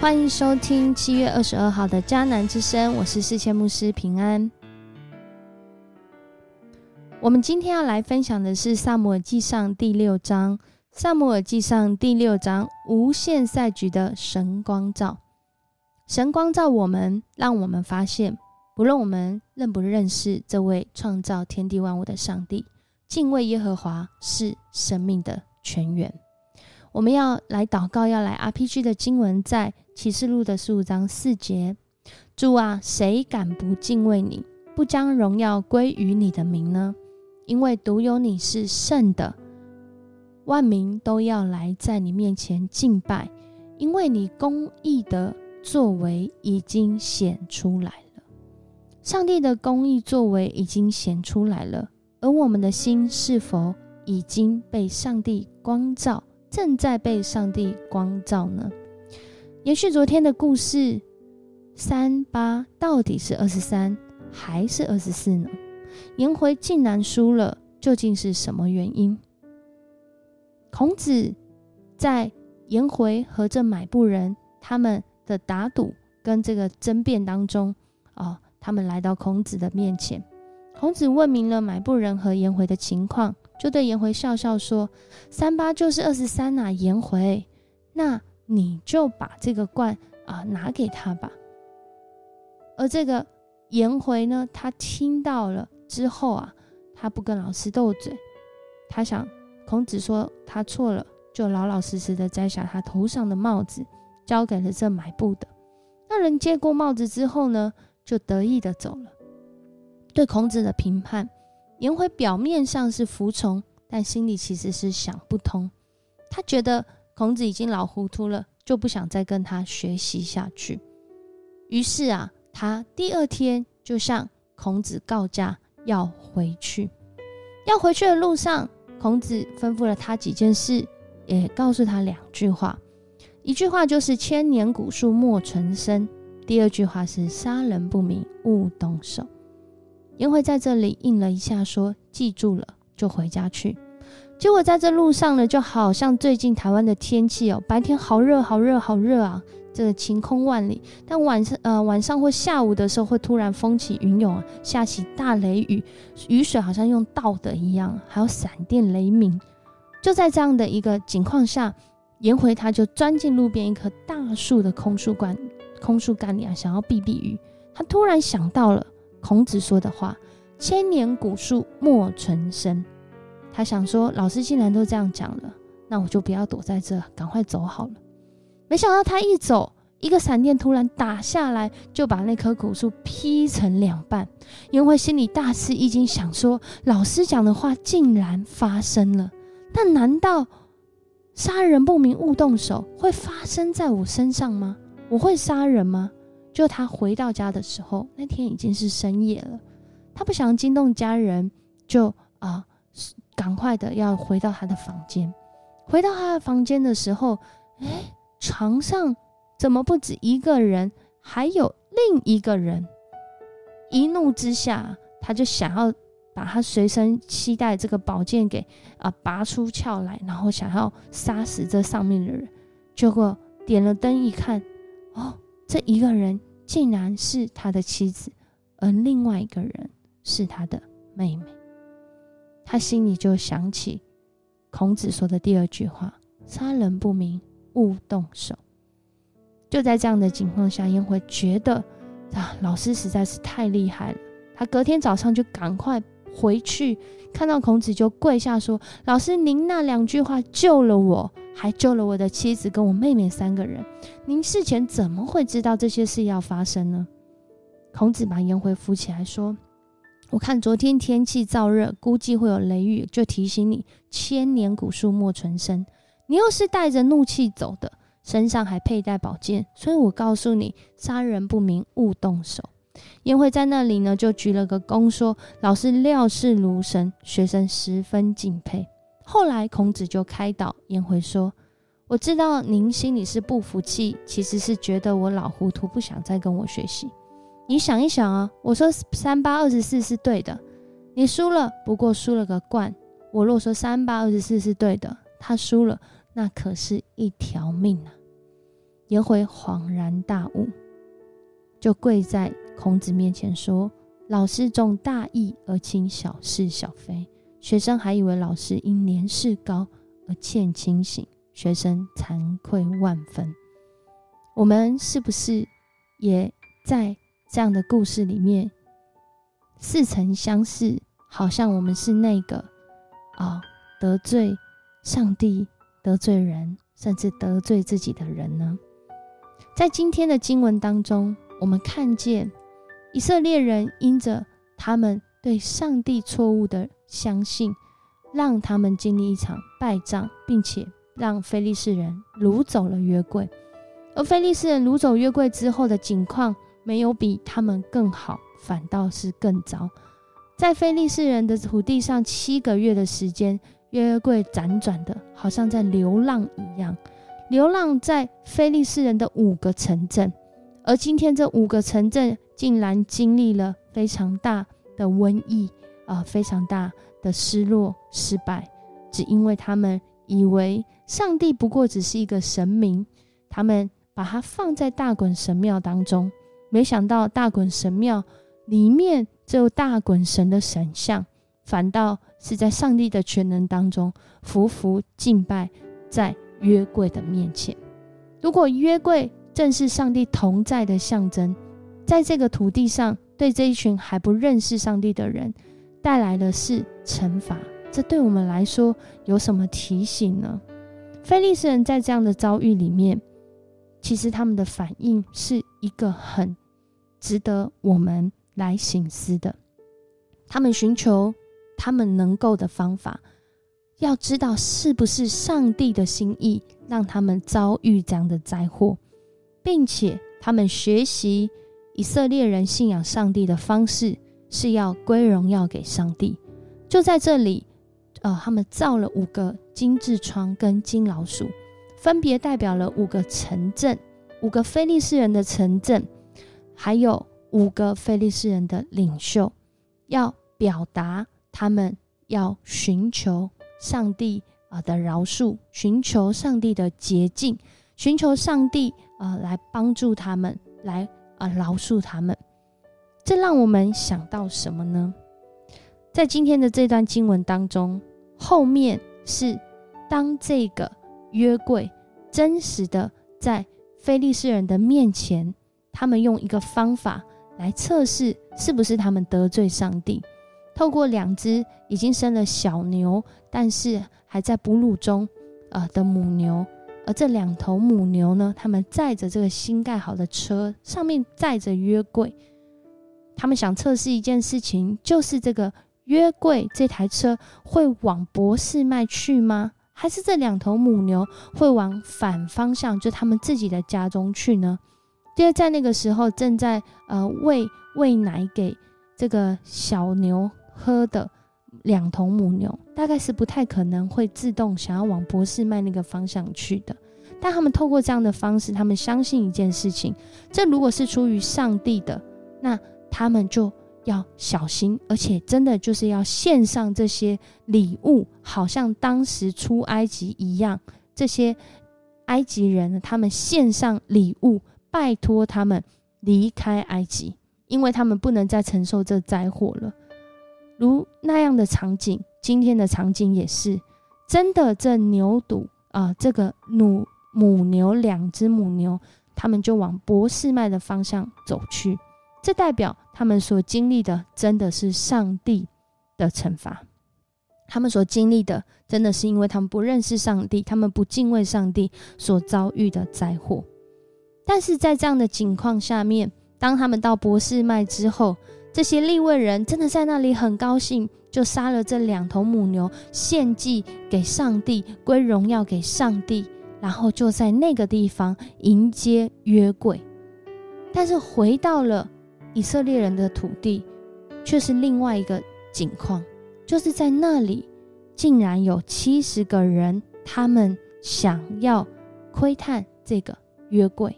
欢迎收听七月二十二号的迦南之声，我是世谦牧师平安。我们今天要来分享的是《萨姆尔记上》第六章，《萨姆尔记上》第六章无限赛局的神光照。神光照我们，让我们发现，不论我们认不认识这位创造天地万物的上帝，敬畏耶和华是生命的泉源。我们要来祷告，要来 RPG 的经文在启示录的十五章四节。主啊，谁敢不敬畏你，不将荣耀归于你的名呢？因为独有你是圣的，万民都要来在你面前敬拜，因为你公义的作为已经显出来了。上帝的公义作为已经显出来了，而我们的心是否已经被上帝光照？正在被上帝光照呢。延续昨天的故事，三八到底是二十三还是二十四呢？颜回竟然输了，究竟是什么原因？孔子在颜回和这买布人他们的打赌跟这个争辩当中，哦，他们来到孔子的面前，孔子问明了买布人和颜回的情况。就对颜回笑笑说：“三八就是二十三呐，颜回，那你就把这个罐啊拿给他吧。”而这个颜回呢，他听到了之后啊，他不跟老师斗嘴，他想孔子说他错了，就老老实实的摘下他头上的帽子，交给了这买布的。那人接过帽子之后呢，就得意的走了。对孔子的评判。颜回表面上是服从，但心里其实是想不通。他觉得孔子已经老糊涂了，就不想再跟他学习下去。于是啊，他第二天就向孔子告假要回去。要回去的路上，孔子吩咐了他几件事，也告诉他两句话。一句话就是“千年古树莫存身”，第二句话是“杀人不明，勿动手”。颜回在这里应了一下，说：“记住了，就回家去。”结果在这路上呢，就好像最近台湾的天气哦，白天好热、好热、好热啊，这个晴空万里。但晚上呃晚上或下午的时候，会突然风起云涌啊，下起大雷雨，雨水好像用倒的一样，还有闪电雷鸣。就在这样的一个情况下，颜回他就钻进路边一棵大树的空树干空树干里啊，想要避避雨。他突然想到了。孔子说的话：“千年古树莫存身。”他想说，老师既然都这样讲了，那我就不要躲在这，赶快走好了。没想到他一走，一个闪电突然打下来，就把那棵古树劈成两半。颜回心里大吃一惊，想说：老师讲的话竟然发生了。但难道杀人不明勿动手会发生在我身上吗？我会杀人吗？就他回到家的时候，那天已经是深夜了。他不想惊动家人，就啊，赶快的要回到他的房间。回到他的房间的时候，哎，床上怎么不止一个人，还有另一个人？一怒之下，他就想要把他随身携带这个宝剑给啊拔出鞘来，然后想要杀死这上面的人。结果点了灯一看，哦，这一个人。竟然是他的妻子，而另外一个人是他的妹妹。他心里就想起孔子说的第二句话：“杀人不明，勿动手。”就在这样的情况下，颜回觉得啊，老师实在是太厉害了。他隔天早上就赶快回去，看到孔子就跪下说：“老师，您那两句话救了我。”还救了我的妻子跟我妹妹三个人，您事前怎么会知道这些事要发生呢？孔子把颜回扶起来说：“我看昨天天气燥热，估计会有雷雨，就提醒你，千年古树莫存身。你又是带着怒气走的，身上还佩戴宝剑，所以我告诉你，杀人不明，勿动手。”颜回在那里呢，就鞠了个躬，说：“老师料事如神，学生十分敬佩。”后来孔子就开导颜回说：“我知道您心里是不服气，其实是觉得我老糊涂，不想再跟我学习。你想一想啊，我说三八二十四是对的，你输了，不过输了个冠。我若说三八二十四是对的，他输了，那可是一条命啊。颜回恍然大悟，就跪在孔子面前说：“老师重大义而轻小事小非，学生还以为老师因年事高而欠清醒，学生惭愧万分。”我们是不是也在这样的故事里面似曾相识？好像我们是那个啊得罪上帝、得罪人，甚至得罪自己的人呢？在今天的经文当中，我们看见以色列人因着他们对上帝错误的相信，让他们经历一场败仗，并且让非利士人掳走了约柜。而非利士人掳走约柜之后的景况，没有比他们更好，反倒是更糟。在非利士人的土地上七个月的时间，约柜辗转的，好像在流浪一样，流浪在非利士人的五个城镇。而今天这五个城镇竟然经历了非常大的瘟疫啊，非常大的失落、失败，只因为他们以为上帝不过只是一个神明，他们。把它放在大滚神庙当中，没想到大滚神庙里面只有大滚神的神像，反倒是在上帝的全能当中匍匐敬拜在约柜的面前。如果约柜正是上帝同在的象征，在这个土地上，对这一群还不认识上帝的人带来的是惩罚，这对我们来说有什么提醒呢？菲利斯人在这样的遭遇里面。其实他们的反应是一个很值得我们来醒思的。他们寻求他们能够的方法，要知道是不是上帝的心意让他们遭遇这样的灾祸，并且他们学习以色列人信仰上帝的方式是要归荣耀给上帝。就在这里，呃，他们造了五个金痔疮跟金老鼠。分别代表了五个城镇，五个非利士人的城镇，还有五个非利士人的领袖，要表达他们要寻求上帝啊的饶恕，寻求上帝的捷径，寻求上帝啊来帮助他们，来啊饶恕他们。这让我们想到什么呢？在今天的这段经文当中，后面是当这个。约柜真实的在非利士人的面前，他们用一个方法来测试是不是他们得罪上帝。透过两只已经生了小牛，但是还在哺乳中，呃的母牛，而这两头母牛呢，他们载着这个新盖好的车，上面载着约柜。他们想测试一件事情，就是这个约柜这台车会往博士麦去吗？还是这两头母牛会往反方向，就他们自己的家中去呢？因为在那个时候正在呃喂喂奶给这个小牛喝的两头母牛，大概是不太可能会自动想要往博士麦那个方向去的。但他们透过这样的方式，他们相信一件事情：这如果是出于上帝的，那他们就。要小心，而且真的就是要献上这些礼物，好像当时出埃及一样。这些埃及人，他们献上礼物，拜托他们离开埃及，因为他们不能再承受这灾祸了。如那样的场景，今天的场景也是真的。这牛犊啊，这个母母牛两只母牛，他们就往博士麦的方向走去。这代表他们所经历的真的是上帝的惩罚，他们所经历的真的是因为他们不认识上帝，他们不敬畏上帝所遭遇的灾祸。但是在这样的情况下面，当他们到博士麦之后，这些利未人真的在那里很高兴，就杀了这两头母牛献祭给上帝，归荣耀给上帝，然后就在那个地方迎接约柜。但是回到了。以色列人的土地却是另外一个景况，就是在那里竟然有七十个人，他们想要窥探这个约柜，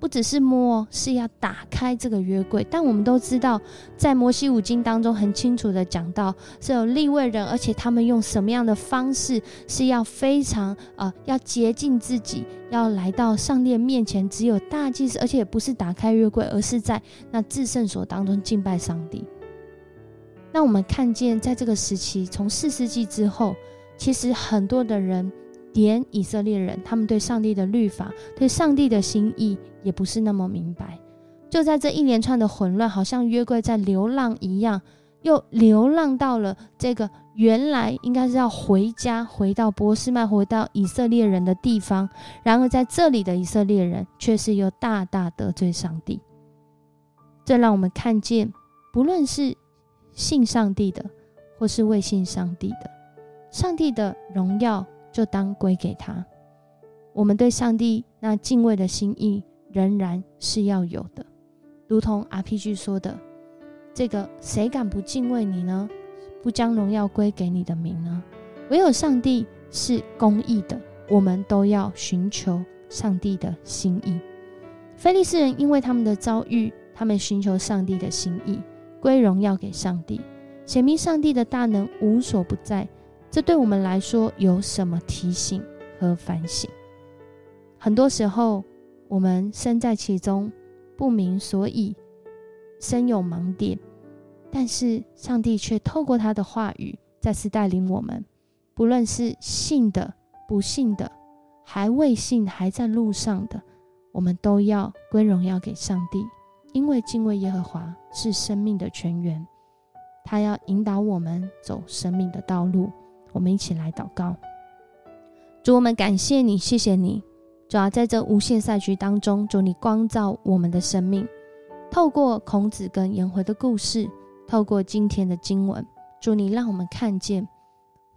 不只是摸，是要打开这个约柜。但我们都知道，在摩西五经当中很清楚的讲到，是有立位人，而且他们用什么样的方式，是要非常呃，要洁净自己，要来到上帝面前。只有大祭司，而且不是打开约柜，而是在那至圣所当中敬拜上帝。那我们看见，在这个时期，从四世纪之后，其实很多的人。连以色列人，他们对上帝的律法、对上帝的心意也不是那么明白。就在这一连串的混乱，好像约柜在流浪一样，又流浪到了这个原来应该是要回家、回到波斯曼、回到以色列人的地方。然而在这里的以色列人却是又大大得罪上帝。这让我们看见，不论是信上帝的，或是未信上帝的，上帝的荣耀。就当归给他。我们对上帝那敬畏的心意仍然是要有的，如同 RPG 说的：“这个谁敢不敬畏你呢？不将荣耀归给你的名呢？唯有上帝是公义的，我们都要寻求上帝的心意。”菲利斯人因为他们的遭遇，他们寻求上帝的心意，归荣耀给上帝，显明上帝的大能无所不在。这对我们来说有什么提醒和反省？很多时候，我们身在其中，不明所以，身有盲点，但是上帝却透过他的话语，再次带领我们。不论是信的、不信的，还未信、还在路上的，我们都要归荣耀给上帝，因为敬畏耶和华是生命的泉源，他要引导我们走生命的道路。我们一起来祷告，主，我们感谢你，谢谢你，主要在这无限赛局当中，主你光照我们的生命，透过孔子跟颜回的故事，透过今天的经文，主你让我们看见，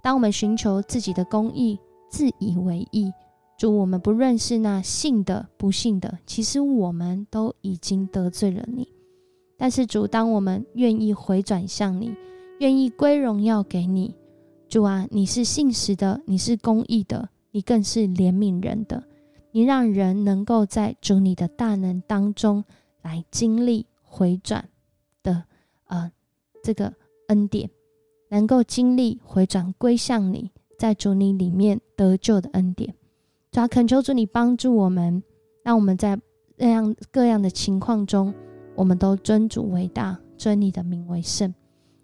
当我们寻求自己的公义，自以为意，主我们不认识那信的不信的，其实我们都已经得罪了你。但是主，当我们愿意回转向你，愿意归荣耀给你。主啊，你是信实的，你是公义的，你更是怜悯人的。你让人能够在主你的大能当中来经历回转的呃这个恩典，能够经历回转归向你，在主你里面得救的恩典。主啊，恳求主你帮助我们，让我们在那样各样的情况中，我们都尊主为大，尊你的名为圣。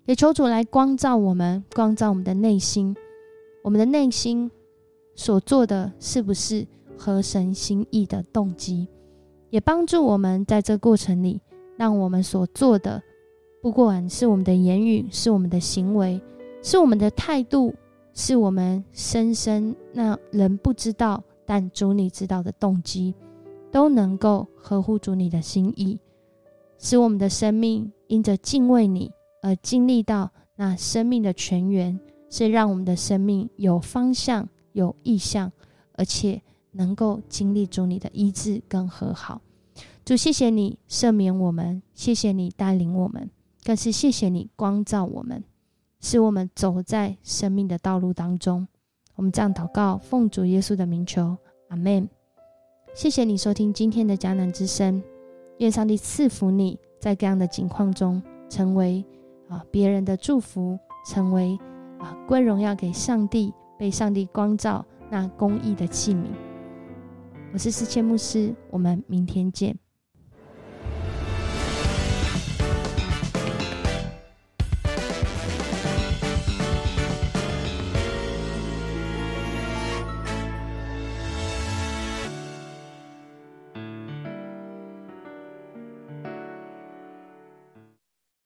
也求主来光照我们，光照我们的内心，我们的内心所做的是不是合神心意的动机？也帮助我们在这过程里，让我们所做的，不管是我们的言语，是我们的行为，是我们的态度，是我们深深那人不知道但主你知道的动机，都能够合乎主你的心意，使我们的生命因着敬畏你。而经历到那生命的泉源，是让我们的生命有方向、有意向，而且能够经历主你的医治跟和好。主，谢谢你赦免我们，谢谢你带领我们，更是谢谢你光照我们，使我们走在生命的道路当中。我们这样祷告，奉主耶稣的名求，阿门。谢谢你收听今天的迦南之声，愿上帝赐福你在各样的境况中成为。啊，别人的祝福成为啊归荣耀给上帝，被上帝光照那公义的器皿。我是思谦牧师，我们明天见。